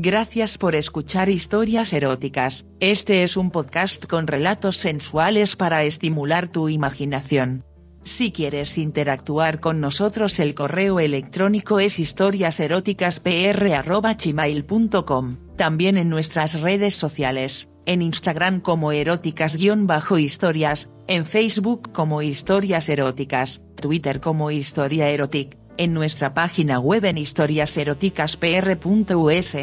Gracias por escuchar historias eróticas. Este es un podcast con relatos sensuales para estimular tu imaginación. Si quieres interactuar con nosotros el correo electrónico es historiaseroticaspr.gmail.com, también en nuestras redes sociales, en Instagram como eróticas-historias, en Facebook como historias eróticas, Twitter como historia erotic, en nuestra página web en historiaseroticaspr.us.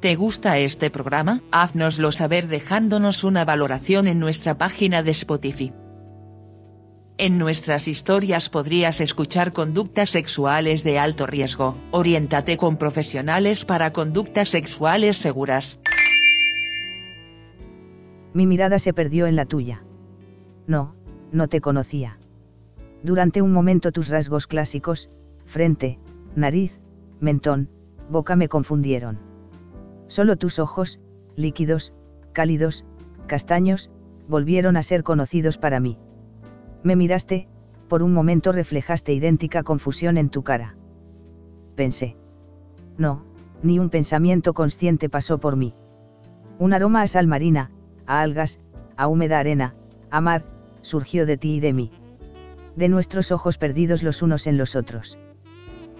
¿Te gusta este programa? Haznoslo saber dejándonos una valoración en nuestra página de Spotify. En nuestras historias podrías escuchar conductas sexuales de alto riesgo. Oriéntate con profesionales para conductas sexuales seguras. Mi mirada se perdió en la tuya. No, no te conocía. Durante un momento tus rasgos clásicos, frente, nariz, mentón, boca me confundieron. Solo tus ojos, líquidos, cálidos, castaños, volvieron a ser conocidos para mí. Me miraste, por un momento reflejaste idéntica confusión en tu cara. Pensé. No, ni un pensamiento consciente pasó por mí. Un aroma a sal marina, a algas, a húmeda arena, a mar, surgió de ti y de mí. De nuestros ojos perdidos los unos en los otros.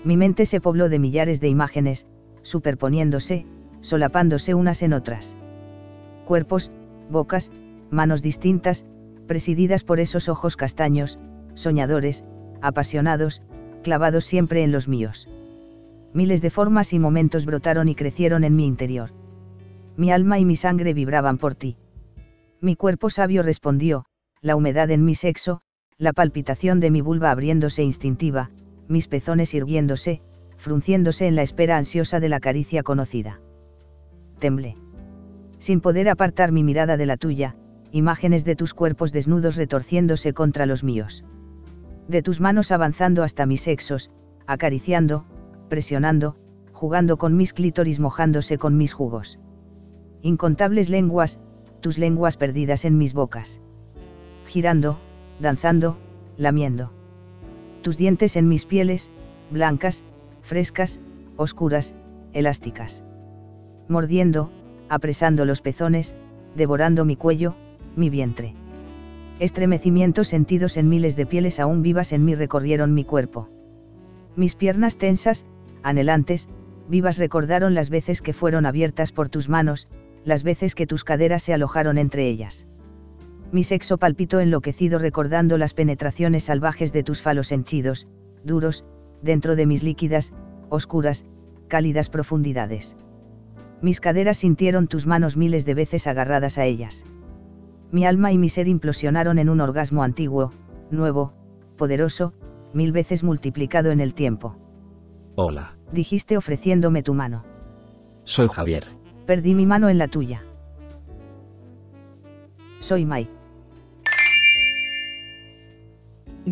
Mi mente se pobló de millares de imágenes, superponiéndose, solapándose unas en otras. Cuerpos, bocas, manos distintas, presididas por esos ojos castaños, soñadores, apasionados, clavados siempre en los míos. Miles de formas y momentos brotaron y crecieron en mi interior. Mi alma y mi sangre vibraban por ti. Mi cuerpo sabio respondió, la humedad en mi sexo, la palpitación de mi vulva abriéndose instintiva, mis pezones irguiéndose, frunciéndose en la espera ansiosa de la caricia conocida. Temblé. Sin poder apartar mi mirada de la tuya, imágenes de tus cuerpos desnudos retorciéndose contra los míos. De tus manos avanzando hasta mis sexos, acariciando, presionando, jugando con mis clítoris mojándose con mis jugos. Incontables lenguas, tus lenguas perdidas en mis bocas. Girando, danzando, lamiendo. Tus dientes en mis pieles, blancas, frescas, oscuras, elásticas. Mordiendo, apresando los pezones, devorando mi cuello, mi vientre. Estremecimientos sentidos en miles de pieles aún vivas en mí recorrieron mi cuerpo. Mis piernas tensas, anhelantes, vivas recordaron las veces que fueron abiertas por tus manos, las veces que tus caderas se alojaron entre ellas. Mi sexo palpitó enloquecido recordando las penetraciones salvajes de tus falos henchidos, duros, dentro de mis líquidas, oscuras, cálidas profundidades. Mis caderas sintieron tus manos miles de veces agarradas a ellas mi alma y mi ser implosionaron en un orgasmo antiguo, nuevo, poderoso, mil veces multiplicado en el tiempo. Hola. Dijiste ofreciéndome tu mano. Soy Javier. Perdí mi mano en la tuya. Soy Mai.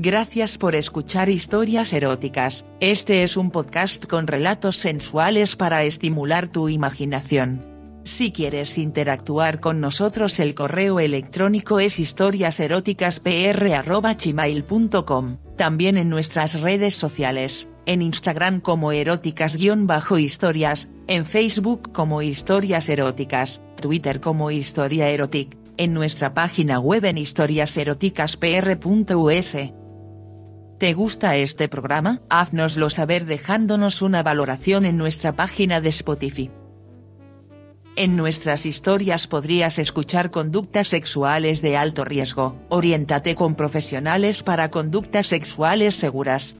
Gracias por escuchar historias eróticas. Este es un podcast con relatos sensuales para estimular tu imaginación. Si quieres interactuar con nosotros el correo electrónico es historiaseroticaspr.gmail.com, también en nuestras redes sociales, en Instagram como eróticas-historias, en Facebook como historias eróticas, Twitter como historia erotic, en nuestra página web en historiaseroticaspr.us. ¿Te gusta este programa? Haznoslo saber dejándonos una valoración en nuestra página de Spotify. En nuestras historias podrías escuchar conductas sexuales de alto riesgo. Oriéntate con profesionales para conductas sexuales seguras.